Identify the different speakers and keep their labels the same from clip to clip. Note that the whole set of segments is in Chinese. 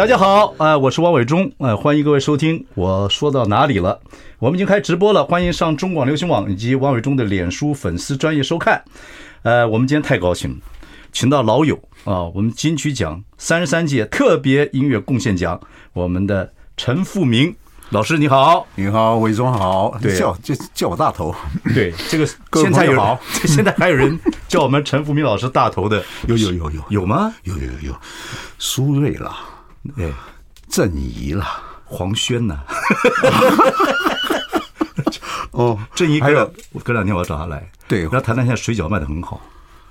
Speaker 1: 大家好，呃，我是王伟忠，呃，欢迎各位收听。我说到哪里了？我们已经开直播了，欢迎上中广流行网以及王伟忠的脸书粉丝专业收看。呃，我们今天太高兴了，请到老友啊，我们金曲奖三十三届特别音乐贡献奖，我们的陈富明老师，你好，
Speaker 2: 你好，伟忠好，
Speaker 1: 对，
Speaker 2: 叫就叫我大头，
Speaker 1: 对，这个 现在有好，现在还有人叫我们陈复明老师大头的，
Speaker 2: 有有有有
Speaker 1: 有吗？
Speaker 2: 有有有，苏芮了。
Speaker 1: 哎，
Speaker 2: 郑怡了，
Speaker 1: 黄轩呐，
Speaker 2: 哦，
Speaker 1: 郑怡还有，我隔两天我要找他来，
Speaker 2: 对，
Speaker 1: 然后谈谈现在水饺卖的很好，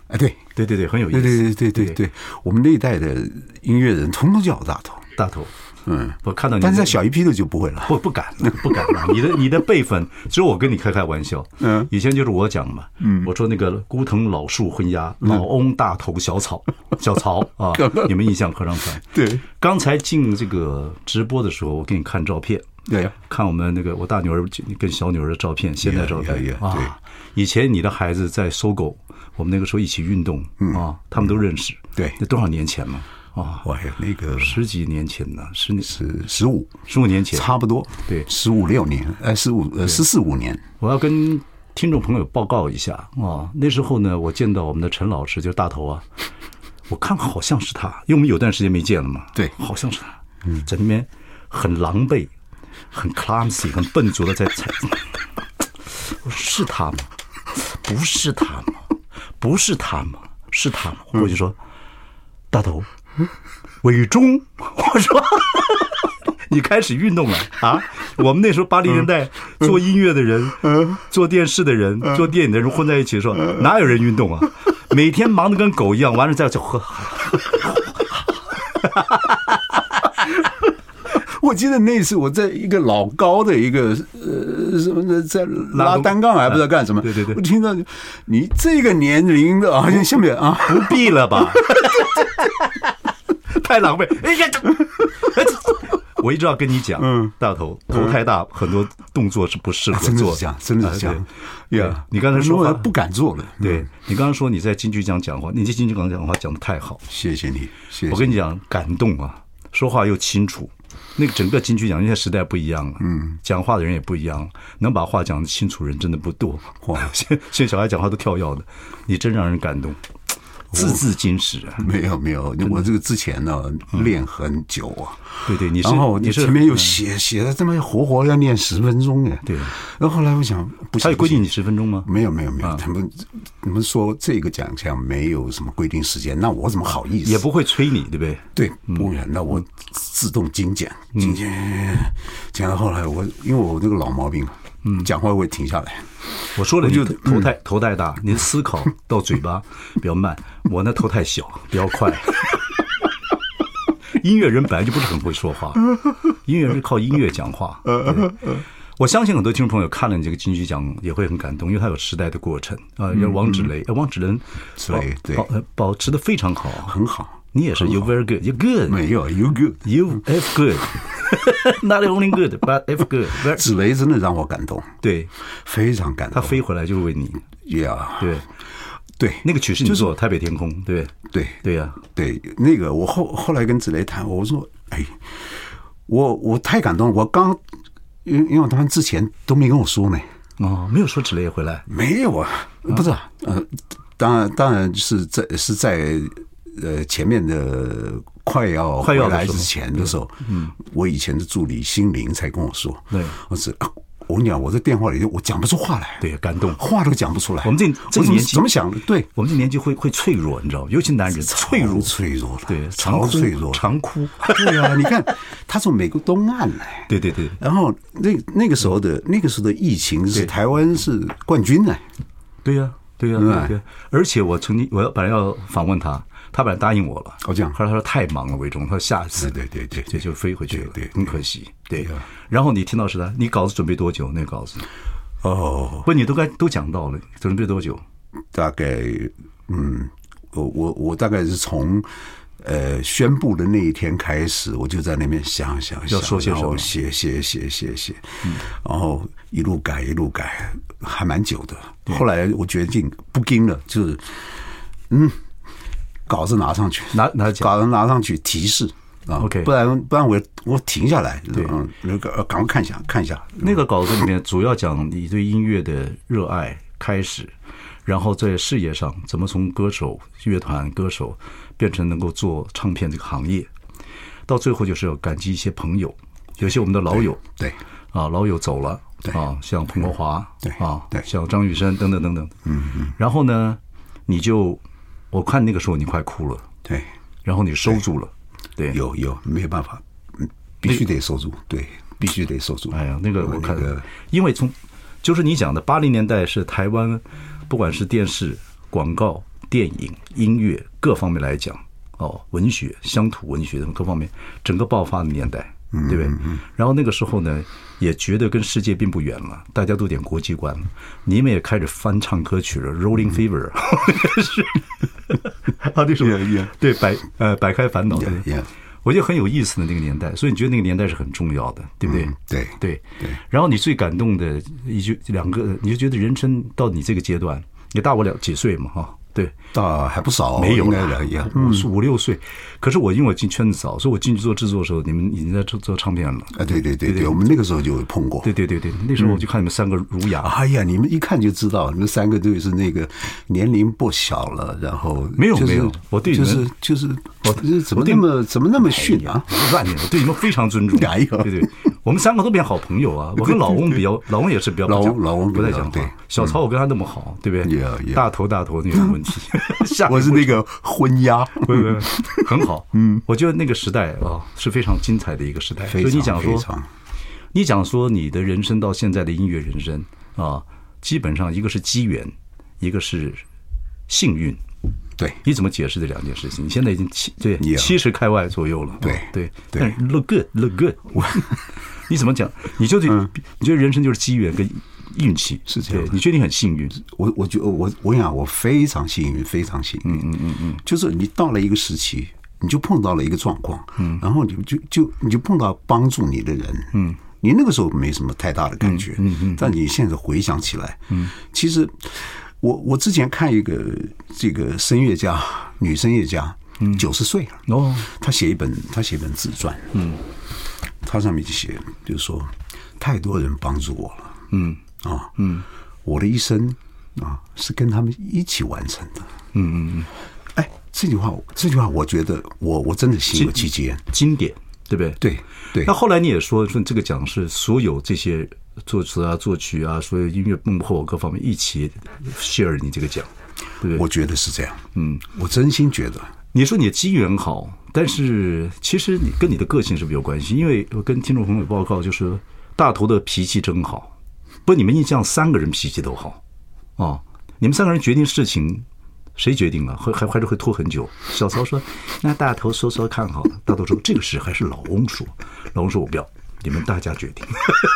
Speaker 2: 哎，对，
Speaker 1: 对对对，很有意思，
Speaker 2: 对对对对对，我们那一代的音乐人通通叫我大头，
Speaker 1: 大头，
Speaker 2: 嗯，
Speaker 1: 我看到你，
Speaker 2: 但是在小一批的就不会了，
Speaker 1: 不不敢，不敢了，你的你的辈分，只有我跟你开开玩笑，嗯，以前就是我讲嘛，嗯，我说那个孤藤老树昏鸦，老翁大头小草。小曹啊，你们印象非常深。
Speaker 2: 对，
Speaker 1: 刚才进这个直播的时候，我给你看照片。
Speaker 2: 对，
Speaker 1: 看我们那个我大女儿跟小女儿的照片，现在照片。啊。
Speaker 2: 对，
Speaker 1: 以前你的孩子在 SOGO，我们那个时候一起运动啊，他们都认识。
Speaker 2: 对，
Speaker 1: 那多少年前了啊？
Speaker 2: 哇，那个
Speaker 1: 十几年前呢，十
Speaker 2: 十十五
Speaker 1: 十五年前，
Speaker 2: 差不多。对，十五六年，哎，十五呃十四五年。
Speaker 1: 我要跟听众朋友报告一下啊，那时候呢，我见到我们的陈老师，就是大头啊。我看好像是他，因为我们有段时间没见了嘛。
Speaker 2: 对，
Speaker 1: 好像是他，嗯，在那边很狼狈、很 clumsy、很笨拙的在踩。我说是他吗？不是他吗？不是他吗？是他吗？我就说，大头，伟忠，我说 你开始运动了啊？我们那时候八零年代做音乐的人、做电视的人、做电影的人混在一起的时候，哪有人运动啊？每天忙得跟狗一样，完了再就喝。
Speaker 2: 我记得那次我在一个老高的一个呃什么的在拉单杠，还不知道干什么。
Speaker 1: 对对对，
Speaker 2: 我听到你这个年龄的啊，下面啊，
Speaker 1: 不必了吧？太狼狈！哎呀！我一直要跟你讲，嗯，大头头太大，很多动作是不适合做。
Speaker 2: 真的是这样。呀，
Speaker 1: 你刚才说话
Speaker 2: 不敢做了。
Speaker 1: 对，你刚刚说你在金曲奖讲话，你在金曲奖讲话讲的太好，
Speaker 2: 谢谢你。
Speaker 1: 我跟你讲，感动啊，说话又清楚。那个整个金曲奖，现在时代不一样了，嗯，讲话的人也不一样了，能把话讲的清楚人真的不多。哇，现现在小孩讲话都跳跃的，你真让人感动。字字金石啊！
Speaker 2: 没有没有，我这个之前呢练很久啊。
Speaker 1: 对对，你是
Speaker 2: 然后你前面又写写的这么活活要练十分钟哎。
Speaker 1: 对。
Speaker 2: 然后后来我想，不
Speaker 1: 他有规定你十分钟吗？
Speaker 2: 没有没有没有，他们你们说这个奖项没有什么规定时间，那我怎么好意思？
Speaker 1: 也不会催你，对不对？
Speaker 2: 对，不然那我自动精简精简。讲到后来，我因为我这个老毛病，嗯，讲话会停下来。
Speaker 1: 我说了，就头太头太大，您思考到嘴巴 比较慢。我那头太小，比较快。音乐人本来就不是很会说话，音乐人是靠音乐讲话。我相信很多听众朋友看了你这个金曲奖也会很感动，因为它有时代的过程啊。有王芷蕾，王芷蕾，
Speaker 2: 对对，
Speaker 1: 保保持的非常好，
Speaker 2: 很好。
Speaker 1: 你也是，You very good, You good。
Speaker 2: 没有，You good,
Speaker 1: You if good。Not only good, but if good。
Speaker 2: 紫雷真的让我感动，
Speaker 1: 对，
Speaker 2: 非常感动。
Speaker 1: 他飞回来就是为你
Speaker 2: ，Yeah，
Speaker 1: 对。
Speaker 2: 对，
Speaker 1: 那个曲是你做《台北天空》，对。
Speaker 2: 对。
Speaker 1: 对呀，
Speaker 2: 对那个我后后来跟紫雷谈，我说，哎，我我太感动了，我刚因因为他们之前都没跟我说呢，
Speaker 1: 哦，没有说紫雷也回来，
Speaker 2: 没有啊，不是，呃，当然当然是在是在呃前面的快要快要来之前的时候，嗯，我以前的助理心灵才跟我说，对，我是。我跟你讲，我在电话里我讲不出话来，
Speaker 1: 对，感动，
Speaker 2: 话都讲不出来。
Speaker 1: 我们这这个年纪
Speaker 2: 怎么想的？对，
Speaker 1: 我们这年纪会会脆弱，你知道吗？尤其男人脆弱，
Speaker 2: 脆弱了，
Speaker 1: 对，
Speaker 2: 超脆弱，
Speaker 1: 常哭。
Speaker 2: 对啊，你看他从美国东岸来，
Speaker 1: 对对对。
Speaker 2: 然后那那个时候的那个时候的疫情是台湾是冠军呢，
Speaker 1: 对呀，对呀，对对。而且我曾经我要本来要访问他，他本来答应我了。
Speaker 2: 哦，这样。
Speaker 1: 后来他说太忙了，魏忠，他说下次。
Speaker 2: 对对对，
Speaker 1: 这就飞回去了，对，很可惜。对。然后你听到是他，你稿子准备多久？那稿子？
Speaker 2: 哦，
Speaker 1: 不，你都该都讲到了，准备多久？
Speaker 2: 大概，嗯，我我我大概是从。呃，宣布的那一天开始，我就在那边想想想，然后写写写写写，然后一路改一路改，还蛮久的。后来我决定不跟了，就是嗯，稿子拿上去，
Speaker 1: 拿拿
Speaker 2: 稿子拿上去提示啊
Speaker 1: ，OK，
Speaker 2: 不然不然我我停下来，嗯，那个赶快看一下看一下。
Speaker 1: 那个稿子里面主要讲你对音乐的热爱开始，然后在事业上怎么从歌手、乐团歌手。变成能够做唱片这个行业，到最后就是要感激一些朋友，有些我们的老友，
Speaker 2: 对，
Speaker 1: 啊，老友走了，啊，像彭国华，
Speaker 2: 对，
Speaker 1: 啊，
Speaker 2: 对，
Speaker 1: 像张雨生等等等等，
Speaker 2: 嗯嗯，
Speaker 1: 然后呢，你就我看那个时候你快哭了，
Speaker 2: 对，
Speaker 1: 然后你收住了，对，
Speaker 2: 有有没有办法，必须得收住，对，必须得收住。
Speaker 1: 哎呀，那个我看，因为从就是你讲的八零年代是台湾，不管是电视广告。电影、音乐各方面来讲，哦，文学、乡土文学等各方面，整个爆发的年代，对不对？然后那个时候呢，也觉得跟世界并不远了，大家都点国际观了。你们也开始翻唱歌曲了，《Rolling Fever》是 啊，那首对摆呃摆开烦恼，对，我觉得很有意思的那个年代，所以你觉得那个年代是很重要的，对不对？
Speaker 2: 对
Speaker 1: 对对。然后你最感动的一句两个，你就觉得人生到你这个阶段，你大我两几岁嘛，哈。对，
Speaker 2: 大还不少，
Speaker 1: 没有
Speaker 2: 应该的一样，
Speaker 1: 五五六岁。可是我因为我进圈子早，所以我进去做制作的时候，你们已经在做做唱片了。
Speaker 2: 啊，对对对对，我们那个时候就碰过。
Speaker 1: 对对对对，那时候我就看你们三个儒雅。
Speaker 2: 哎呀，你们一看就知道，你们三个都是那个年龄不小了，然后
Speaker 1: 没有没有，我对你们
Speaker 2: 就是就是，我怎么那么怎么那么逊啊？
Speaker 1: 乱你，我对你们非常尊重。对对。我们三个都变好朋友啊！我跟老翁比较，老翁也是比较
Speaker 2: 老老翁
Speaker 1: 不太讲话。小曹我跟他那么好，对不对？大头大头那个问题。
Speaker 2: 我是那个昏鸦，
Speaker 1: 不不，很好。嗯，我觉得那个时代啊是非常精彩的一个时代。所以你讲说，你讲说你的人生到现在的音乐人生啊，基本上一个是机缘，一个是幸运。
Speaker 2: 对，
Speaker 1: 你怎么解释这两件事情？你现在已经七对七十开外左右了。
Speaker 2: 对
Speaker 1: 对对，look good，look good。你怎么讲？你就得，你觉得人生就是机缘跟运气
Speaker 2: 是这样？
Speaker 1: 你觉得你很幸运？
Speaker 2: 我我觉得我我想我非常幸运，非常幸运。
Speaker 1: 嗯嗯嗯嗯，
Speaker 2: 就是你到了一个时期，你就碰到了一个状况，嗯，然后你就就你就碰到帮助你的人，嗯，你那个时候没什么太大的感觉，嗯嗯，但你现在回想起来，嗯，其实。我我之前看一个这个声乐家，女声乐家，嗯。九十岁了。哦，她写一本她写一本自传，嗯，她上面就写，就是说太多人帮助我了，嗯啊，嗯，我的一生啊是跟他们一起完成的，嗯嗯嗯，哎，这句话这句话我觉得我我真的心有戚戚焉，
Speaker 1: 经典，对不对？
Speaker 2: 对对。
Speaker 1: 那后来你也说说这个奖是所有这些。作词啊，作曲啊，所有音乐幕后各方面一起 share 你这个奖，对不对？
Speaker 2: 我觉得是这样。嗯，我真心觉得。
Speaker 1: 你说你的机缘好，但是其实你跟你的个性是不是有关系？因为我跟听众朋友报告，就是大头的脾气真好。不，你们印象三个人脾气都好哦。你们三个人决定事情，谁决定了？还还还是会拖很久。小曹说：“那大头说说看好了。”大头说：“这个事还是老翁说。”老翁说：“我不要。”你们大家决定，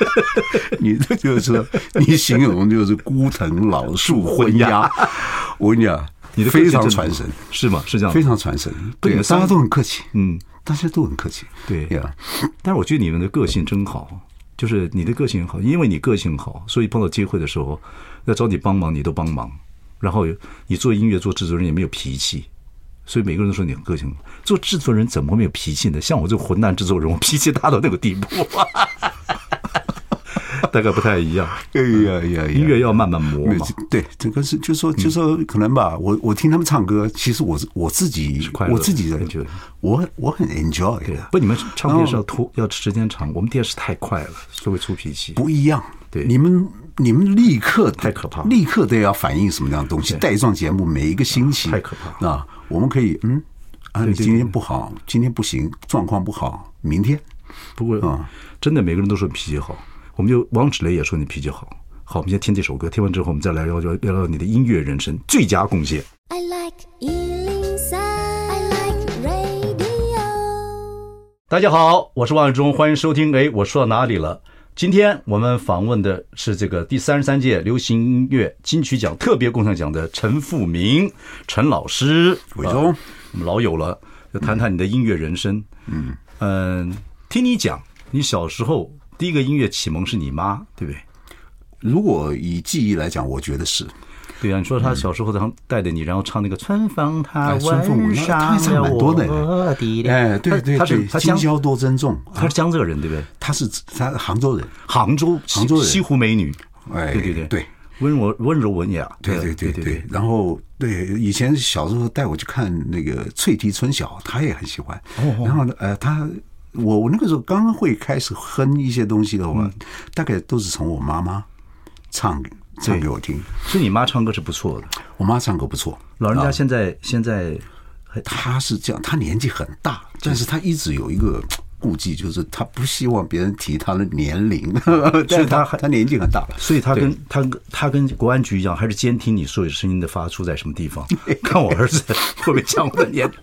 Speaker 2: 你这就是你形容就是孤藤老树昏鸦。我跟你讲，你的非常传神，
Speaker 1: 是吗？是这样，
Speaker 2: 非常传神。对，大家都很客气，
Speaker 1: 嗯，
Speaker 2: 大家都很客气。
Speaker 1: 对呀，但是我觉得你们的个性真好，就是你的个性好，因为你个性好，所以碰到机会的时候要找你帮忙，你都帮忙。然后你做音乐做制作人也没有脾气。所以每个人都说你很个性，做制作人怎么会没有脾气呢？像我这混蛋制作人，我脾气大到那个地步，大概不太一样。
Speaker 2: 哎呀呀，
Speaker 1: 音乐要慢慢磨嘛。
Speaker 2: 对，这个是就说就说可能吧。我我听他们唱歌，其实我是我自己我自己的，我我很 enjoy。
Speaker 1: 不，你们唱片是要拖要时间长，我们电视太快了，就会出脾气。
Speaker 2: 不一样，
Speaker 1: 对，
Speaker 2: 你们你们立刻
Speaker 1: 太可怕，
Speaker 2: 立刻都要反映什么样的东西？带状节目每一个星期
Speaker 1: 太可怕
Speaker 2: 啊。我们可以嗯啊，你今天不好，今天不行，状况不好，明天。
Speaker 1: 不过啊，真的每个人都说脾气好，我们就王芷雷也说你脾气好，好，我们先听这首歌，听完之后我们再来聊聊聊聊你的音乐人生最佳贡献。I like 103, I like radio。大家好，我是王伟忠，欢迎收听。哎，我说到哪里了？今天我们访问的是这个第三十三届流行音乐金曲奖特别贡献奖的陈复明陈老师。
Speaker 2: 伟忠，呃，
Speaker 1: 我们老友了，就谈谈你的音乐人生。嗯嗯，呃，听你讲，你小时候第一个音乐启蒙是你妈，对不对？
Speaker 2: 如果以记忆来讲，我觉得是。
Speaker 1: 对啊，你说他小时候常带着你，然后唱那个春风，他
Speaker 2: 春风，他唱蛮多的。哎，对对
Speaker 1: 他是他
Speaker 2: 今宵多珍重，
Speaker 1: 他是江浙人对不对？
Speaker 2: 他是他杭州人，
Speaker 1: 杭州杭州人，西湖美女。
Speaker 2: 哎，
Speaker 1: 对对对
Speaker 2: 对，
Speaker 1: 温柔温柔文雅。
Speaker 2: 对对对对对。然后对以前小时候带我去看那个《翠堤春晓》，他也很喜欢。然后呢，呃，他我我那个时候刚刚会开始哼一些东西的话，大概都是从我妈妈唱。唱给我听，
Speaker 1: 所以你妈唱歌是不错的。
Speaker 2: 我妈唱歌不错，
Speaker 1: 老人家现在现在，
Speaker 2: 她是这样，她年纪很大，但是她一直有一个顾忌，就是她不希望别人提她的年龄，所以她她年纪很大。了，
Speaker 1: 所以她跟她她跟国安局一样，还是监听你所有声音的发出在什么地方，看我儿子会不会讲我的年龄。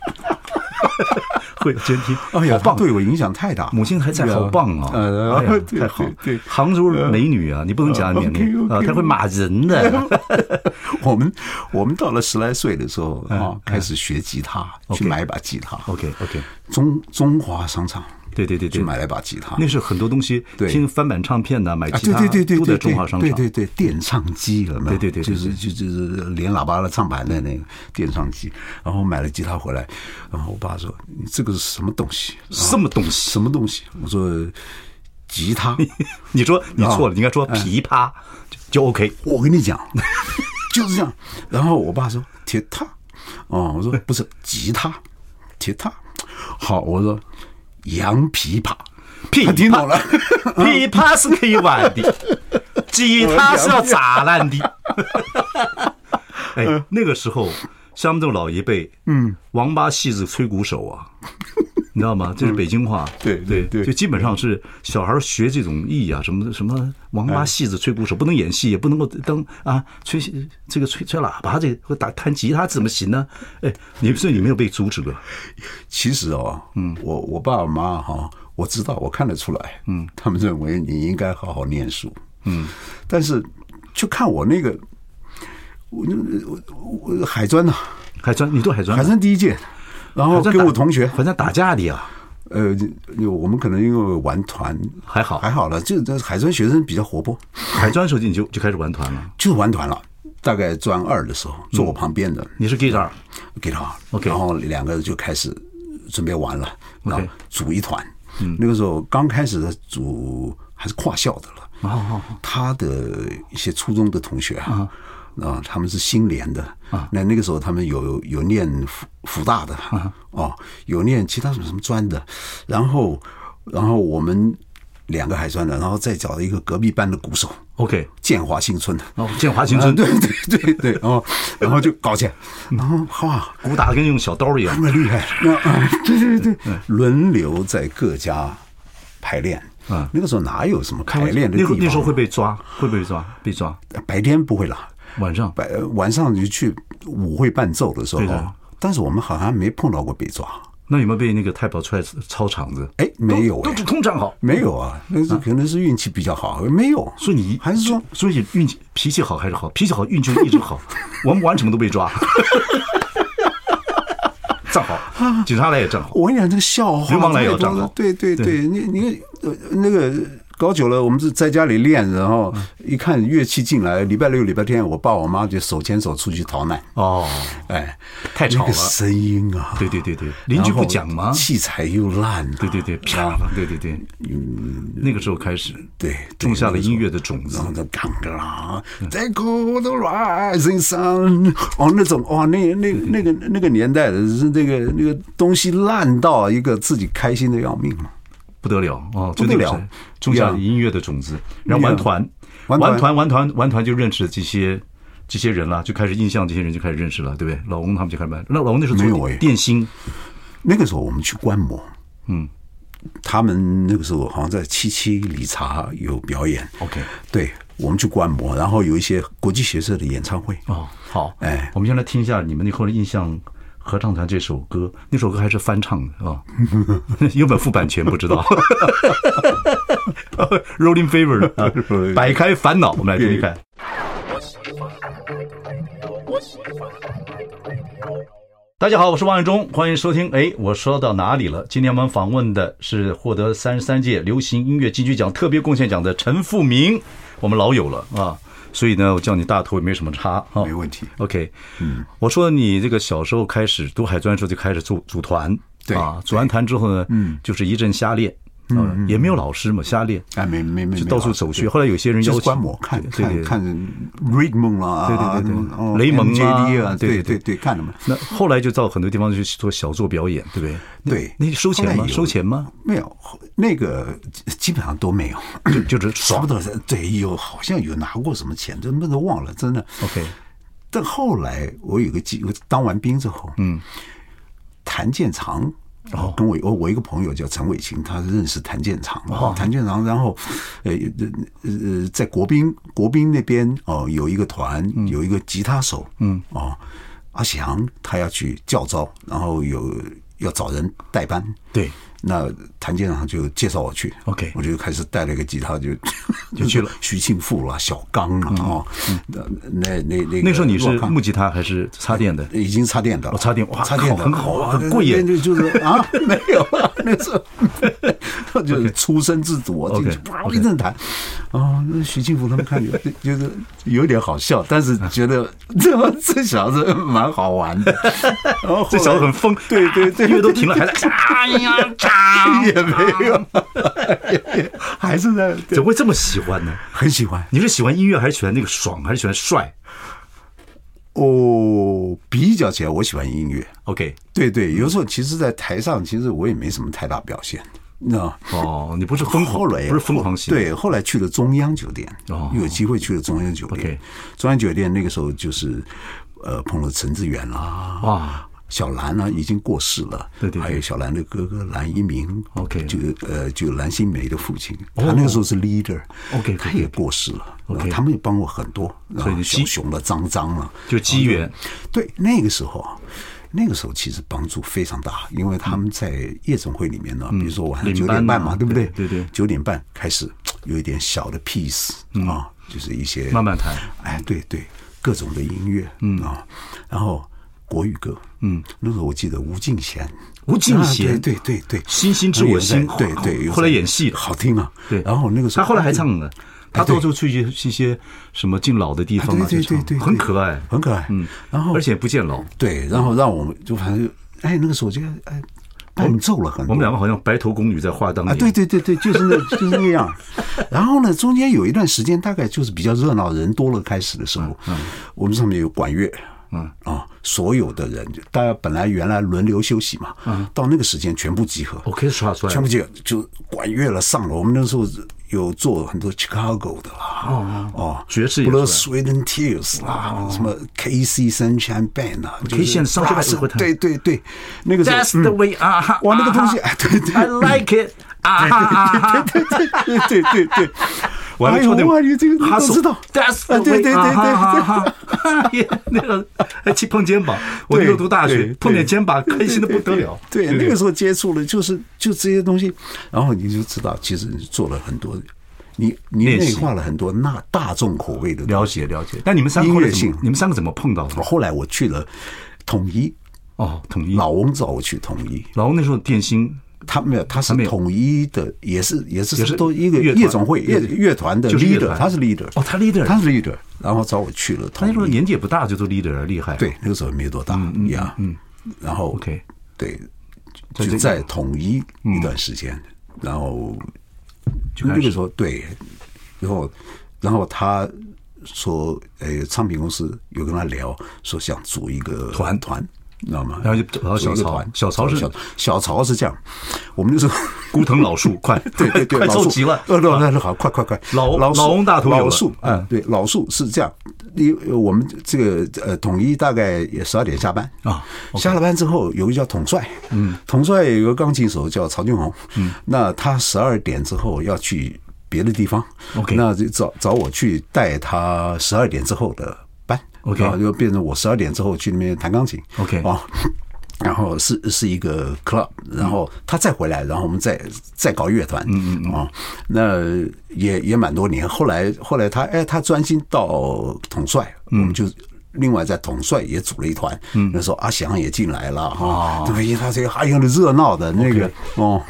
Speaker 1: 会监听，
Speaker 2: 哎呀，棒，对我影响太大。
Speaker 1: 母亲还在，好棒啊！呃，太好。对，杭州美女啊，你不能讲年龄啊，她会骂人的。
Speaker 2: 我们我们到了十来岁的时候啊，开始学吉他，去买一把吉他。
Speaker 1: OK，OK，
Speaker 2: 中中华商场。
Speaker 1: 对对对对，
Speaker 2: 去买了一把吉他，
Speaker 1: 那是很多东西，听翻版唱片呐，买吉他，
Speaker 2: 对对对对，
Speaker 1: 都在中华商场。
Speaker 2: 对对对，电唱机有没有？
Speaker 1: 对对对，
Speaker 2: 就是就就是连喇叭的唱盘的那个电唱机。然后买了吉他回来，然后我爸说：“你这个是什么东西？
Speaker 1: 什么东西？
Speaker 2: 什么东西？”我说：“吉他。”
Speaker 1: 你说你错了，你应该说琵琶就 OK。
Speaker 2: 我跟你讲，就是这样。然后我爸说：“铁塔。”哦，我说不是吉他，铁塔。好，我说。洋琵琶，
Speaker 1: 琵琶？听懂了，琵琶是可以玩的，吉他是要砸烂的。哎，那个时候像我们这种老一辈，嗯，王八戏子吹鼓手啊。你知道吗？这是北京话，
Speaker 2: 对对对，
Speaker 1: 就基本上是小孩学这种艺啊，什么什么王八戏子吹鼓手，不能演戏，也不能够当啊吹这个吹吹喇叭，这个打弹吉他怎么行呢？哎，你所以你没有被阻止过。
Speaker 2: 其实哦，嗯，我我爸爸妈妈哈，我知道，我看得出来，嗯，他们认为你应该好好念书，嗯，但是就看我那个，我我我海专呐，
Speaker 1: 海专，你读海专，
Speaker 2: 海专第一届。然后跟我同学。
Speaker 1: 好像打架的呀，
Speaker 2: 呃，我们可能因为玩团。
Speaker 1: 还好。
Speaker 2: 还好了，就这海专学生比较活泼。
Speaker 1: 海专时候你就就开始玩团了，
Speaker 2: 就玩团了。大概专二的时候，坐我旁边的。
Speaker 1: 你是 guitar，guitar，OK，
Speaker 2: 然后两个人就开始准备玩了，然后组一团。那个时候刚开始的组还是跨校的了，哦，他的一些初中的同学啊。啊，他们是新联的啊，那那个时候他们有有念福福大的啊，哦，有念其他什么什么专的，然后然后我们两个海专的，然后再找了一个隔壁班的鼓手
Speaker 1: ，OK，
Speaker 2: 建华新村的
Speaker 1: 哦，建华新村，
Speaker 2: 对对对对，然后然后就搞起来，然后哇，
Speaker 1: 鼓打的跟用小刀一样，
Speaker 2: 那么厉害，啊，对对对对，轮流在各家排练啊，那个时候哪有什么排练的地方？
Speaker 1: 那时候会被抓，会不会抓？被抓，
Speaker 2: 白天不会啦。
Speaker 1: 晚上，
Speaker 2: 白晚上你去舞会伴奏的时候，但是我们好像没碰到过被抓。
Speaker 1: 那有没有被那个太保出来抄场子？
Speaker 2: 哎，没有，
Speaker 1: 都是通常好，
Speaker 2: 没有啊，那是可能是运气比较好，没有。
Speaker 1: 所以你
Speaker 2: 还是说，
Speaker 1: 所以运气脾气好还是好？脾气好，运气一直好。我们玩什么都被抓，正好，警察来也正好。
Speaker 2: 我跟你讲，这个笑话，
Speaker 1: 流氓来也正好。
Speaker 2: 对对对，你你那个。搞久了，我们是在家里练，然后一看乐器进来，礼拜六、礼拜天，我爸我妈就手牵手出去逃难。哦，哎，
Speaker 1: 太吵了，
Speaker 2: 声音啊！
Speaker 1: 对对对对，邻居不讲吗？
Speaker 2: 器材又烂，
Speaker 1: 对对对，啪！对对对，嗯，那个时候开始，
Speaker 2: 对，
Speaker 1: 种下了音乐的种子。
Speaker 2: 刚刚在 cold rising sun，哦，那种哇，那那那个那个年代的是那个那个东西烂到一个自己开心的要命嘛。
Speaker 1: 不得了哦，不得了，种下音乐的种子，然后玩团，玩团，玩团，玩团就认识了这些这些人了，就开始印象，这些人就开始认识了，对不对？老翁他们就开始玩。那老翁那时候没有电星，
Speaker 2: 那个时候我们去观摩，嗯，他们那个时候好像在七七理查有表演，OK，对，我们去观摩，然后有一些国际学社的演唱会。
Speaker 1: 哦，好，
Speaker 2: 哎，
Speaker 1: 我们先来听一下你们那会儿印象合唱团这首歌，那首歌还是翻唱的啊，有没有副版权不知道。Rolling Fever 的，摆开烦恼，我们来听一看。大家好，我是王伟忠，欢迎收听。哎，我说到哪里了？今天我们访问的是获得三十三届流行音乐金曲奖特别贡献奖的陈复明，我们老友了啊，所以呢，我叫你大头也没什么差哈，
Speaker 2: 没问题。
Speaker 1: OK，嗯，我说你这个小时候开始读海专的时候就开始组组团，
Speaker 2: 对。
Speaker 1: 啊，组完团之后呢，嗯，就是一阵瞎练。嗯，也没有老师嘛，瞎练。
Speaker 2: 哎，没没没，
Speaker 1: 就到处走穴。后来有些人邀请
Speaker 2: 观摩看，看看 Redmond 啦，
Speaker 1: 对对对对，雷蒙啊，对对对对，
Speaker 2: 看了嘛。
Speaker 1: 那后来就到很多地方去做小作表演，对不对？
Speaker 2: 对，
Speaker 1: 那收钱吗？收钱吗？
Speaker 2: 没有，那个基本上都没有，
Speaker 1: 就就是
Speaker 2: 耍不得。对，有好像有拿过什么钱，真的都忘了，真的。
Speaker 1: OK。
Speaker 2: 但后来我有个机会，当完兵之后，嗯，谭健常。然后跟我我我一个朋友叫陈伟清，他认识谭建长，谭建长，然后呃呃呃在国宾国宾那边哦有一个团，有一个吉他手，嗯。哦阿翔他要去教招，然后有要找人代班，
Speaker 1: 对。
Speaker 2: 那谭健常就介绍我去
Speaker 1: ，OK，
Speaker 2: 我就开始带了一个吉他就
Speaker 1: 就去了。
Speaker 2: 徐庆富啦，小刚啊，哦，那那那
Speaker 1: 那时候你是木吉他还是插电的？
Speaker 2: 已经插电的了，
Speaker 1: 插电哇，
Speaker 2: 插电
Speaker 1: 很好啊，很贵耶。
Speaker 2: 就就是啊，没有啊，那时候 就是出生自主啊，进去啪一阵弹。啊，那徐庆福他们看有就是有点好笑，但是觉得这 这小子蛮好玩的。
Speaker 1: 这小子很疯，对对对，音乐都停了，还在哎呀。
Speaker 2: 也没有，还是在
Speaker 1: 怎么会这么喜欢呢？
Speaker 2: 很喜欢。
Speaker 1: 你是喜欢音乐，还是喜欢那个爽，还是喜欢帅？
Speaker 2: 哦，比较起来，我喜欢音乐。
Speaker 1: OK，
Speaker 2: 对对，有时候其实，在台上，其实我也没什么太大表现。那
Speaker 1: 哦，你不是疯狂，不是疯狂型。
Speaker 2: 对，后来去了中央酒店，有机会去了中央酒店。中央酒店那个时候就是呃，碰了陈志远啦。哇。小兰呢已经过世了，
Speaker 1: 对对，
Speaker 2: 还有小兰的哥哥蓝一鸣
Speaker 1: ，OK，
Speaker 2: 就呃就蓝心湄的父亲，他那个时候是 leader，OK，他也过世了，OK，他们也帮我很多，所以小熊了、张张了，
Speaker 1: 就机缘，
Speaker 2: 对，那个时候，那个时候其实帮助非常大，因为他们在夜总会里面呢，比如说晚上九点半嘛，对不对？
Speaker 1: 对对，
Speaker 2: 九点半开始有一点小的 piece 啊，就是一些
Speaker 1: 慢慢弹，
Speaker 2: 哎，对对，各种的音乐，嗯。啊，然后。国语歌，嗯，那时候我记得吴敬贤，
Speaker 1: 吴敬贤，
Speaker 2: 对对对对，
Speaker 1: 星星知我心，
Speaker 2: 对对，
Speaker 1: 后来演戏
Speaker 2: 好听啊，
Speaker 1: 对，
Speaker 2: 然后那个时候
Speaker 1: 他后来还唱了，他到处去一些什么敬老的地方，
Speaker 2: 对对对，
Speaker 1: 很可爱，
Speaker 2: 很可爱，嗯，然后。
Speaker 1: 而且不见老，
Speaker 2: 对，然后让我们就反正哎，那个时候就哎伴奏了很多，
Speaker 1: 我们两个好像白头宫女在画当年，
Speaker 2: 对对对对，就是那 就是那样，然后呢，中间有一段时间，大概就是比较热闹，人多了开始的时候，嗯，我们上面有管乐。嗯啊，所有的人，大家本来原来轮流休息嘛，嗯，到那个时间全部集合
Speaker 1: ，OK，刷出来，
Speaker 2: 全部集合，就管乐了，上了。我们那时候有做很多 Chicago 的啦，哦哦，
Speaker 1: 爵士
Speaker 2: Sweat and Tears 啦，什么 KC Sunshine Band 啊
Speaker 1: ，K 线上去会弹，
Speaker 2: 对对对，那个时候
Speaker 1: ，That's the way 啊，
Speaker 2: 哇，那个东西，哎，对对
Speaker 1: ，I like it，啊，
Speaker 2: 对对对对对对对。
Speaker 1: 我还说
Speaker 2: 哇，你这个都知道，
Speaker 1: 对对对对对，那个还去碰肩膀，我又读大学，碰点肩膀，开心的不得了。
Speaker 2: 对，那个时候接触了，就是就这些东西，然后你就知道，其实你做了很多，你你内化了很多那大众口味的
Speaker 1: 了解了解。但你们三个音乐性，你们三个怎么碰到的？
Speaker 2: 后来我去了统一，
Speaker 1: 哦，统一，
Speaker 2: 老翁找我去统一，
Speaker 1: 老翁那时候电星。
Speaker 2: 他没有，他是统一的，也是也是都一个夜总会乐乐团的 leader，他是 leader，
Speaker 1: 哦，他 leader，
Speaker 2: 他是 leader，然后找我去了。
Speaker 1: 他那时候年纪也不大，就做 leader 厉害。
Speaker 2: 对，那个时候没多大呀，嗯，然后
Speaker 1: OK，
Speaker 2: 对，就在统一一段时间，然后就那个时候对，然后然后他说，呃，唱片公司有跟他聊，说想组一个团。团。你知道吗？
Speaker 1: 然后就找到小曹，小曹是
Speaker 2: 小小曹是这样，我们就是
Speaker 1: 孤 藤老树，快对对对，快凑齐了，
Speaker 2: 呃，那那好，快快快，
Speaker 1: 老老老翁大头
Speaker 2: 老树，嗯，对，老树是这样，因我们这个呃统一大概也十二点下班。啊，下了班之后有一个叫统帅，嗯，统帅有个钢琴手叫曹俊宏，嗯，那他十二点之后要去别的地方
Speaker 1: ，OK，
Speaker 2: 那就找找我去带他十二点之后的班
Speaker 1: ，OK，
Speaker 2: 就变成我十二点之后去那边弹钢琴
Speaker 1: ，OK，
Speaker 2: 哦，然后是是一个 club，然后他再回来，然后我们再再搞乐团，嗯嗯嗯，哦，那也也蛮多年，后来后来他哎，他专心到统帅，我们就。另外在统帅也组了一团，那时候阿翔也进来了哈，这个他这个还有热闹的那个哦，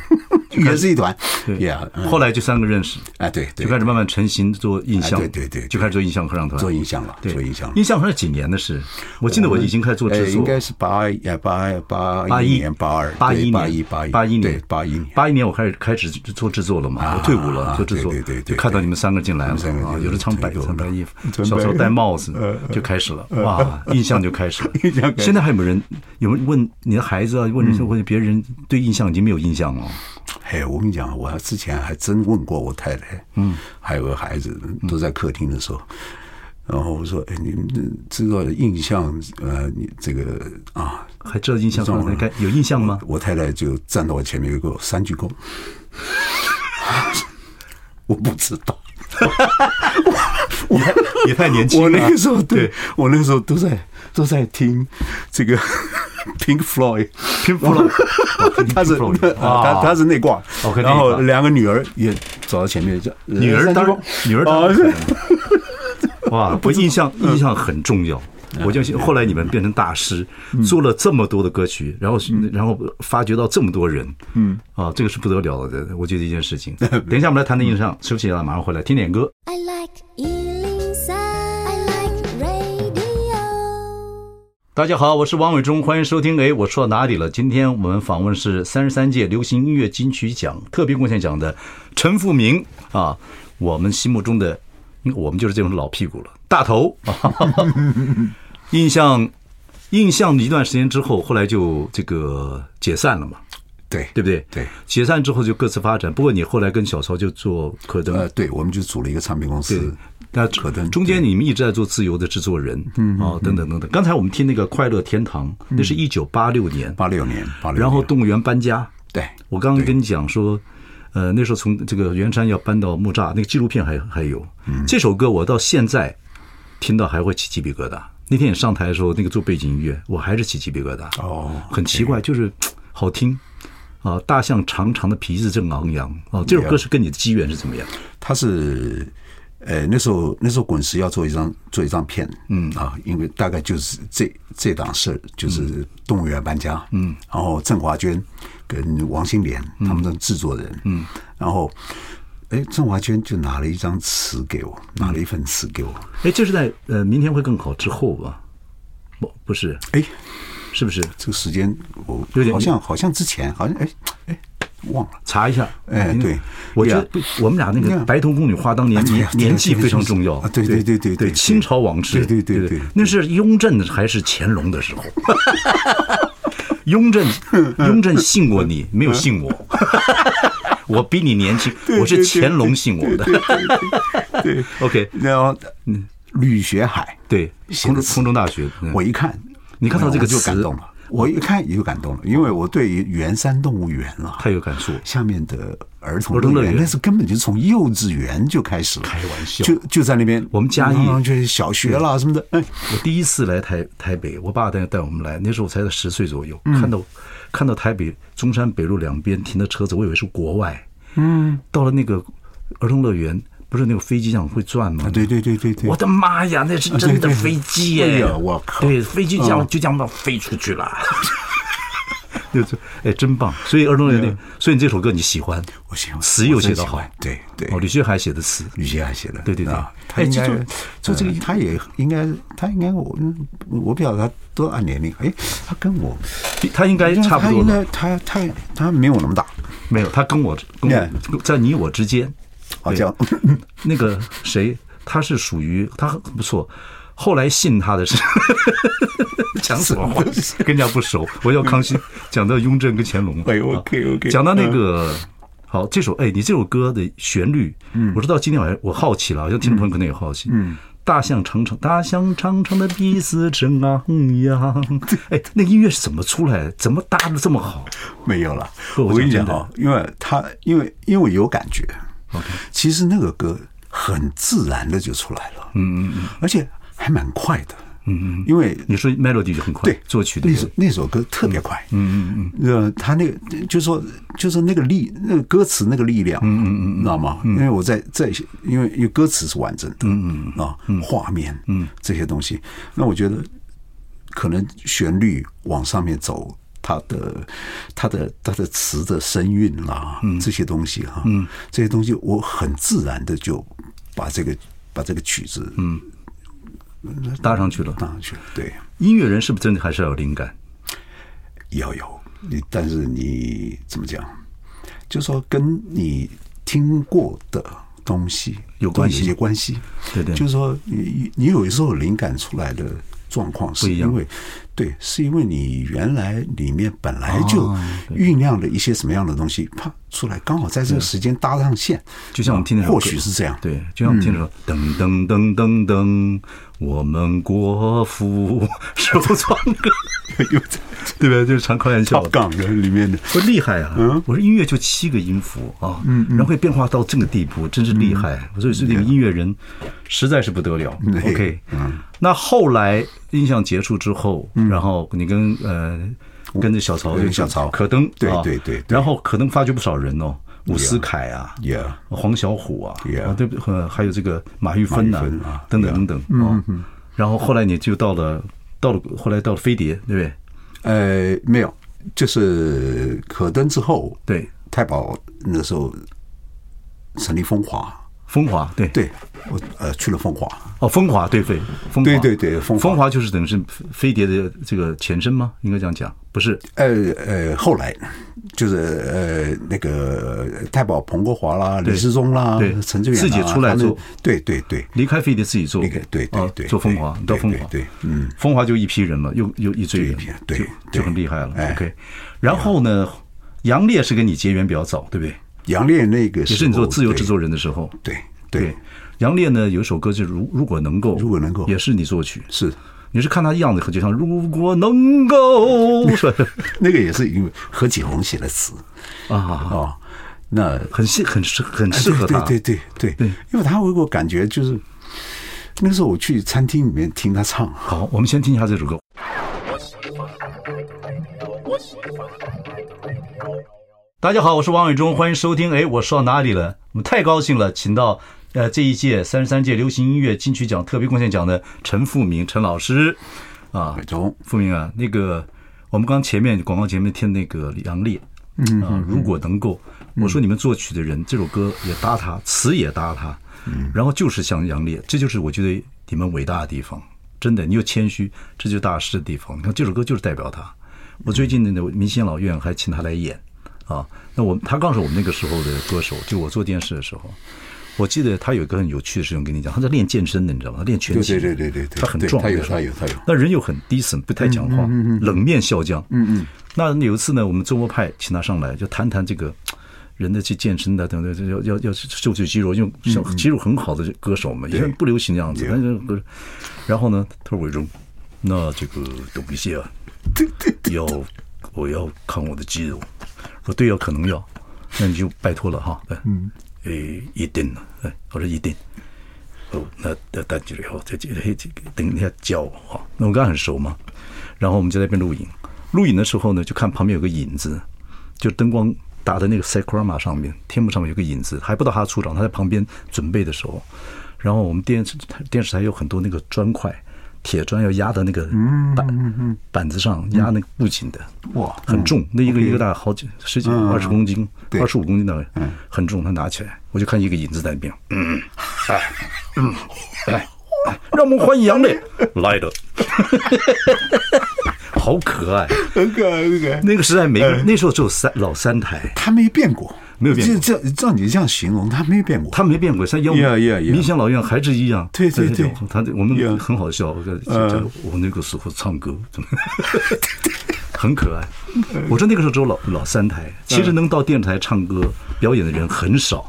Speaker 2: 也是一团，
Speaker 1: 对，后来就三个认识，
Speaker 2: 哎对，
Speaker 1: 就开始慢慢成型做印象，
Speaker 2: 对对对，
Speaker 1: 就开始做印象合唱团，
Speaker 2: 做印象了，做印象。
Speaker 1: 印象合唱是几年的事？我记得我已经开始做制作，
Speaker 2: 应该是八八八八一年八二
Speaker 1: 八一
Speaker 2: 八一八一。
Speaker 1: 八一年。
Speaker 2: 对八一。年
Speaker 1: 八一年我开始开始做制作了嘛，我退伍了做制作，
Speaker 2: 对对对，
Speaker 1: 看到你们三个进来了啊，有的穿白穿白衣服，小时候戴帽子就开始了，哇，印象。就开始了。现在还有没有人？有人问你的孩子啊？问人问别人对印象已经没有印象了。
Speaker 2: 嘿，我跟你讲，我之前还真问过我太太。嗯，还有个孩子都在客厅的时候，然后我说：“哎，你们知道印象？呃，你这个啊，
Speaker 1: 还知道印象？该有印象吗？”
Speaker 2: 我太太就站到我前面，给我三鞠躬。我不知道。
Speaker 1: 我也太年轻了。
Speaker 2: 我那个时候，对我那个时候都在都在听这个 Pink Floyd，Pink Floyd，他是他他是内挂，然后两个女儿也走到前面，叫
Speaker 1: 女儿当女儿当，哇，我印象印象很重要。我就后来你们变成大师，做了这么多的歌曲，然后然后发掘到这么多人，嗯啊，这个是不得了的。我觉得一件事情。等一下我们来谈谈印象，休息一下，马上回来听点歌。I like 103, I like radio。大家好，我是王伟忠，欢迎收听。哎，我说到哪里了？今天我们访问是三十三届流行音乐金曲奖特别贡献奖的陈复明啊，我们心目中的。我们就是这种老屁股了，大头。印象，印象一段时间之后，后来就这个解散了嘛？
Speaker 2: 对，
Speaker 1: 对不对？
Speaker 2: 对，
Speaker 1: 解散之后就各自发展。不过你后来跟小曹就做可登，
Speaker 2: 呃，对，我们就组了一个唱片公司。
Speaker 1: 那可登中间你们一直在做自由的制作人，嗯，哦，等等等等。刚才我们听那个《快乐天堂》，那是一九八六年，
Speaker 2: 八六年，八六。
Speaker 1: 然后动物园搬家，
Speaker 2: 对，
Speaker 1: 我刚刚跟你讲说。呃，那时候从这个圆山要搬到木栅，那个纪录片还还有。嗯，这首歌我到现在听到还会起鸡皮疙瘩。那天你上台的时候，那个做背景音乐，我还是起鸡皮疙瘩。哦，很奇怪，就是好听啊！大象长长的鼻子正昂扬啊！这首歌是跟你的机缘是怎么样？
Speaker 2: 他是呃那时候那时候滚石要做一张做一张片，嗯啊，因为大概就是这这档事就是动物园搬家，嗯，然后郑华娟。跟王心莲他们的制作人，嗯，然后，哎，郑华娟就拿了一张词给我，拿了一份词给我，
Speaker 1: 哎，就是在呃，明天会更好之后吧？不，不是，哎，是不是？
Speaker 2: 这个时间我好像好像之前好像哎哎忘了。
Speaker 1: 查一下，
Speaker 2: 哎，对，
Speaker 1: 我觉得我们俩那个白头宫女花当年 年年纪非常重要，
Speaker 2: 对对对对对，
Speaker 1: 清朝往事，
Speaker 2: 对对？对对，
Speaker 1: 那是雍正还是乾隆的时候？雍正，雍正信过你，没有信我。我比你年轻，我是乾隆信我的。
Speaker 2: 对，
Speaker 1: OK。
Speaker 2: 然后，嗯，吕学海，
Speaker 1: 对，空中空中大学，
Speaker 2: 我一看，
Speaker 1: 你看到这个
Speaker 2: 就感动了。我一看也就感动了，因为我对于圆山动物园了
Speaker 1: 太有感触。
Speaker 2: 下面的儿童乐园，那是根本就从幼稚园就开始了。
Speaker 1: 开玩笑，
Speaker 2: 就就在那边。
Speaker 1: 我们嘉义
Speaker 2: 就是小学啦什么的。哎，
Speaker 1: 我第一次来台台北，我爸带带我们来，那时候我才十岁左右，看到看到台北中山北路两边停的车子，我以为是国外。嗯，到了那个儿童乐园。不是那个飞机这样会转吗？
Speaker 2: 对对对对对！
Speaker 1: 我的妈呀，那是真的飞机耶！
Speaker 2: 我靠！
Speaker 1: 对，飞机这样就这样飞出去了。就是哎，真棒！所以儿童乐园，所以你这首歌你喜欢？
Speaker 2: 我喜欢，
Speaker 1: 词又写得好。
Speaker 2: 对对。
Speaker 1: 哦，吕学海写的词，
Speaker 2: 吕学海写的。
Speaker 1: 对对对。
Speaker 2: 他应该做这个，他也应该，他应该我我不晓得他多大年龄？哎，他跟我，
Speaker 1: 他应该差不多。
Speaker 2: 应该他他他没有那么大，
Speaker 1: 没有，他跟我跟我在你我之间。
Speaker 2: 好像
Speaker 1: 那个谁，他是属于他很不错。后来信他的是 讲什么话？跟人家不熟。我叫康熙，讲到雍正跟乾隆。
Speaker 2: 哎，OK OK。
Speaker 1: 讲到那个好，这首哎，你这首歌的旋律，嗯，我知道今天晚上我好奇了，好像听众朋友可能也好奇。嗯，大象长长，大象长长的鼻子正昂扬。哎，那音乐是怎么出来？怎么搭的这么好？
Speaker 2: 没有了，我跟你讲啊，因为他因为因为有感觉。
Speaker 1: OK，
Speaker 2: 其实那个歌很自然的就出来了，
Speaker 1: 嗯嗯嗯，
Speaker 2: 而且还蛮快的，
Speaker 1: 嗯嗯，
Speaker 2: 因为
Speaker 1: 你说 melody 就很快，
Speaker 2: 对，
Speaker 1: 作曲的
Speaker 2: 那首那首歌特别快，
Speaker 1: 嗯嗯嗯，
Speaker 2: 呃，他那个就是说就是那个力，那个歌词那个力量，嗯嗯嗯，知道吗？因为我在在，因为因为歌词是完整的，嗯嗯啊，画面，嗯，这些东西，那我觉得可能旋律往上面走。它的它的它的词的声韵啦，这些东西哈，嗯，这些东西我很自然的就把这个把这个曲子嗯
Speaker 1: 搭上去了，
Speaker 2: 搭上去了。对，
Speaker 1: 音乐人是不是真的还是要有灵感？
Speaker 2: 要有你，但是你怎么讲？就说跟你听过的东西
Speaker 1: 有关系，
Speaker 2: 有些关系。
Speaker 1: 对对，
Speaker 2: 就是说你你有时候灵感出来的。状况是因为，对，是因为你原来里面本来就酝酿了一些什么样的东西，啪出来，刚好在这个时间搭上线，
Speaker 1: 就像我们听的，
Speaker 2: 或许是这样，
Speaker 1: 对，就像我们听的说，噔噔噔噔噔，我们国父首创歌，对不对？就是常开玩笑，
Speaker 2: 杠的里面的，
Speaker 1: 我厉害啊！我说音乐就七个音符啊，然后会变化到这个地步，真是厉害。所以是这个音乐人实在是不得了。OK，那后来。印象结束之后，然后你跟呃跟着小曹，
Speaker 2: 小曹。
Speaker 1: 可登，
Speaker 2: 对对对，
Speaker 1: 然后可能发掘不少人哦，伍思凯啊，黄小虎啊，对不对？还有这个马玉芬呐，等等等等啊。然后后来你就到了到了后来到了飞碟，对不对？
Speaker 2: 呃，没有，就是可登之后，
Speaker 1: 对
Speaker 2: 太保那时候成立风华。
Speaker 1: 风华对
Speaker 2: 对，我呃去了风华
Speaker 1: 哦，风华对对，风
Speaker 2: 对对对，风
Speaker 1: 风华就是等于是飞碟的这个前身吗？应该这样讲，不是？
Speaker 2: 呃呃，后来就是呃那个太保彭国华啦，李世忠啦，
Speaker 1: 对，
Speaker 2: 陈志远
Speaker 1: 自己出来做，
Speaker 2: 对对对，
Speaker 1: 离开飞碟自己做，
Speaker 2: 对对对，
Speaker 1: 做风华到风华，
Speaker 2: 对，嗯，
Speaker 1: 风华就一批人了，又又一堆人，
Speaker 2: 对，
Speaker 1: 就很厉害了。OK，然后呢，杨烈是跟你结缘比较早，对不对？
Speaker 2: 杨烈那个
Speaker 1: 也是你做自由制作人的时候，
Speaker 2: 对对。
Speaker 1: 杨烈呢，有一首歌就是如如果能够，
Speaker 2: 如果能够，
Speaker 1: 也是你作曲，
Speaker 2: 是。
Speaker 1: 你是看他样子，就像如果能够，
Speaker 2: 那个也是因为何启宏写的词。
Speaker 1: 啊。啊，
Speaker 2: 那
Speaker 1: 很适很适很适合他，
Speaker 2: 对对对。对，因为他给我感觉就是那时候我去餐厅里面听他唱，
Speaker 1: 好，我们先听一下这首歌。大家好，我是王伟忠，欢迎收听。哎，我说到哪里了？我们太高兴了，请到呃这一届三十三届流行音乐金曲奖特别贡献奖的陈富明陈老师啊，
Speaker 2: 伟忠，
Speaker 1: 富明啊，那个我们刚前面广告前面听那个杨烈，嗯啊，如果能够，我说你们作曲的人这首歌也搭他，词也搭他，嗯，然后就是像杨烈，这就是我觉得你们伟大的地方，真的，你又谦虚，这就是大师的地方。你看这首歌就是代表他。我最近那个明星老院还请他来演。啊，那我他刚是我们那个时候的歌手，就我做电视的时候，我记得他有一个很有趣的事情跟你讲，他在练健身的，你知道吗？他练拳击，
Speaker 2: 对对对对对，
Speaker 1: 他很壮，
Speaker 2: 他有他有他有，
Speaker 1: 那人又很低沉，不太讲话，冷面笑匠，嗯嗯。那有一次呢，我们中国派请他上来，就谈谈这个人的去健身的等等，要要要秀秀肌肉，用像肌肉很好的歌手嘛，因为不流行这样子，但是然后呢，他说伟忠，那这个董一些啊，要我要看我的肌肉。说对，有可能要，那你就拜托了哈。嗯，诶，一定了。哎，我说一定。哦，那那等几了以后，这这这等一下教我哈。那我跟他很熟嘛，然后我们就在那边录影。录影的时候呢，就看旁边有个影子，就灯光打在那个 Cyclorama 上面，天幕上面有个影子，还不到他出场，他在旁边准备的时候，然后我们电视电视台有很多那个砖块。铁砖要压在那个板板子上，压那个布景的，哇，很重，那一个一个大好几十几二十公斤，二十五公斤的，很重。他拿起来，我就看一个影子在那边，嗯，哎，嗯，哎，让我们欢迎杨磊。来的，好可爱，
Speaker 2: 很可爱，很可爱。
Speaker 1: 那个时代没，那时候只有三老三台，
Speaker 2: 他没变过。
Speaker 1: 没有变过，
Speaker 2: 这这照你这样形容，他没变过，
Speaker 1: 他没变过，像要明星老院还是一样。
Speaker 2: 对对对，
Speaker 1: 他我们很好笑，我我那个时候唱歌，很可爱。我说那个时候只有老老三台，其实能到电视台唱歌表演的人很少，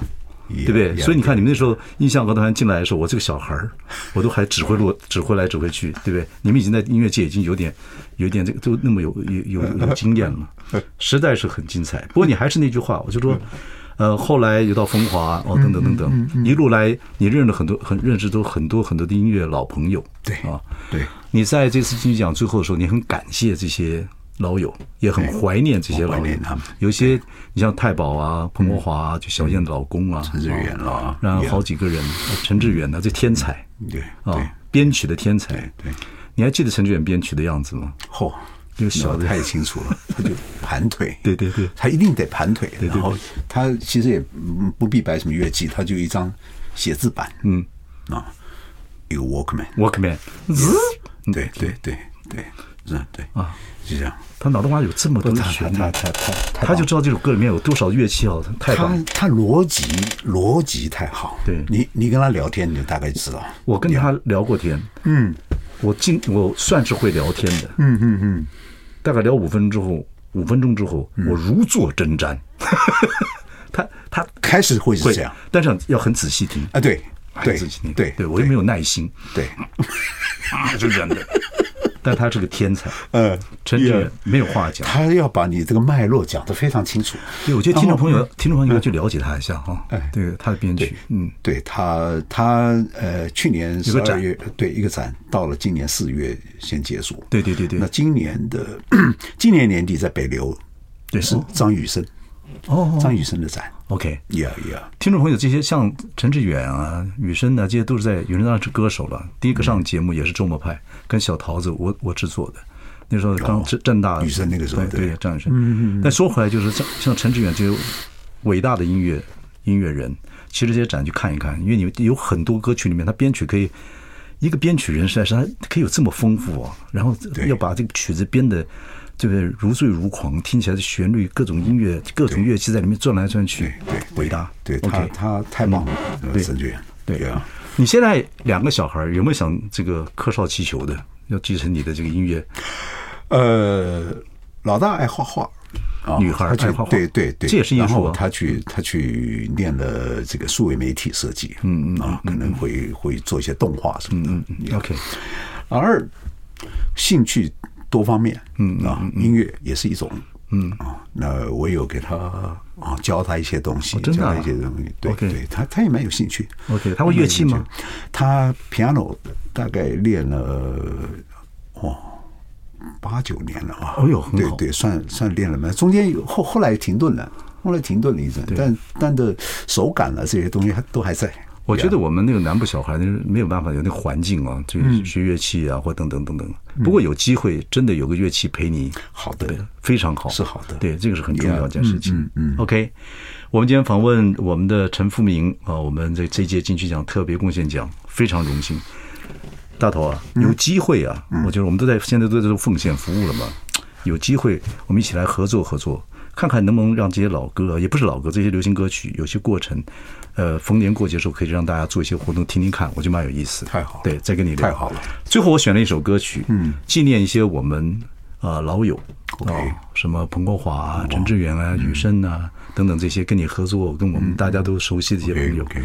Speaker 1: 对不对？所以你看你们那时候印象歌团进来的时候，我这个小孩儿，我都还指挥路指挥来指挥去，对不对？你们已经在音乐界已经有点有点这个都那么有有有有经验了。实在是很精彩，不过你还是那句话，我就说，呃，后来又到风华哦，等等等等，一路来你认了很多很认识都很多很多的音乐老朋友，
Speaker 2: 对啊，对。
Speaker 1: 你在这次金曲奖最后的时候，你很感谢这些老友，也很怀念这些老友。有些你像太保啊、彭国华啊，就小燕的老公啊，
Speaker 2: 陈志远啊，
Speaker 1: 然后好几个人，陈志远呢，这天才，
Speaker 2: 对
Speaker 1: 啊，编曲的天才，
Speaker 2: 对。
Speaker 1: 你还记得陈志远编曲的样子吗？
Speaker 2: 嚯！就小的。太清楚了，他就盘腿，
Speaker 1: 对对对，
Speaker 2: 他一定得盘腿。然后他其实也不必摆什么乐器，他就一张写字板，嗯。啊，一个 Walkman，Walkman，对对对对，嗯对啊，就这样。
Speaker 1: 他脑洞瓜有这么多旋律，他他他他就知道这首歌里面有多少乐器哦，太棒。
Speaker 2: 他逻辑逻辑太好，对。你你跟他聊天，你就大概知道。
Speaker 1: 我跟他聊过天，嗯，我今我算是会聊天的，嗯嗯嗯。大概聊五分钟之后，五分钟之后，我如坐针毡。他他
Speaker 2: 开始会是这样，
Speaker 1: 但是要很仔细听。
Speaker 2: 啊，对，对，
Speaker 1: 仔细听，对，对我又没有耐心，
Speaker 2: 对，啊
Speaker 1: 就这样的。但他是个天才，呃，陈志远没有话讲，
Speaker 2: 他要把你这个脉络讲得非常清楚。
Speaker 1: 对，我觉得听众朋友，听众朋友要去了解他一下哈。哎，对，他的编曲，嗯，
Speaker 2: 对他，他呃，去年十二月，对一个展，到了今年四月先结束。
Speaker 1: 对对对对。
Speaker 2: 那今年的 今年年底在北流，对，是张雨生。哦，张雨生的展，OK，Yeah Yeah，
Speaker 1: 听众朋友，这些像陈志远啊、雨生啊，这些都是在雨生当然是歌手了。第一个上节目也是周末派，跟小桃子我我制作的，那时候刚正正大
Speaker 2: 雨生那个时候，
Speaker 1: 对对，张雨生。嗯嗯。但说回来，就是像像陈志远这些伟大的音乐音乐人，其实这些展去看一看，因为你有很多歌曲里面，他编曲可以一个编曲人实在是他可以有这么丰富啊，然后要把这个曲子编的。对不对？如醉如狂，听起来的旋律，各种音乐，各种乐器在里面转来转去，对，伟大。
Speaker 2: 对他，他太棒了，陈志远。对啊，
Speaker 1: 你现在两个小孩有没有想这个客少气球的，要继承你的这个音乐？
Speaker 2: 呃，老大爱画画，
Speaker 1: 女孩爱画画，
Speaker 2: 对对对，
Speaker 1: 这也是艺术。
Speaker 2: 他去他去念了这个数位媒体设计，嗯嗯啊，可能会会做一些动画什么的。嗯嗯
Speaker 1: ，OK。
Speaker 2: 而兴趣。多方面，嗯啊，音乐也是一种，嗯。啊，那我有给他啊教他一些东西，教他一些东西，对对，他他也蛮有兴趣。
Speaker 1: OK，他会乐器吗？
Speaker 2: 他 piano 大概练了哦八九年了啊，
Speaker 1: 哦
Speaker 2: 呦，对对，算算练了嘛，中间有后后来停顿了，后来停顿了一阵，但但的手感啊这些东西还都还在。
Speaker 1: 我觉得我们那个南部小孩那没有办法有那环境啊，就是学乐器啊，或等等等等。不过有机会，真的有个乐器陪你，
Speaker 2: 好的，
Speaker 1: 非常好，
Speaker 2: 是好的。
Speaker 1: 对，这个是很重要一件事情。嗯，OK，我们今天访问我们的陈富明啊，我们这这届金曲奖特别贡献奖，非常荣幸。大头啊，有机会啊，我觉得我们都在现在都在做奉献服务了嘛，有机会我们一起来合作合作。看看能不能让这些老歌，也不是老歌，这些流行歌曲，有些过程，呃，逢年过节的时候可以让大家做一些活动，听听看，我觉得蛮有意思。
Speaker 2: 太好，
Speaker 1: 对，再跟你聊。
Speaker 2: 太好了。
Speaker 1: 最后我选了一首歌曲，嗯，纪念一些我们啊、呃、老友
Speaker 2: ，OK，
Speaker 1: 什么彭国华啊、陈志远啊、雨生啊等等这些跟你合作，跟我们大家都熟悉的一些朋友。
Speaker 2: OK，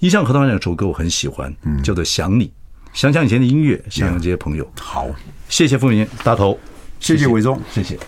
Speaker 1: 一向和他们两首歌我很喜欢，嗯，叫做《想你》，想想以前的音乐，想想这些朋友。
Speaker 2: 好，
Speaker 1: 谢谢复明大头，
Speaker 2: 谢谢伟忠，
Speaker 1: 谢谢。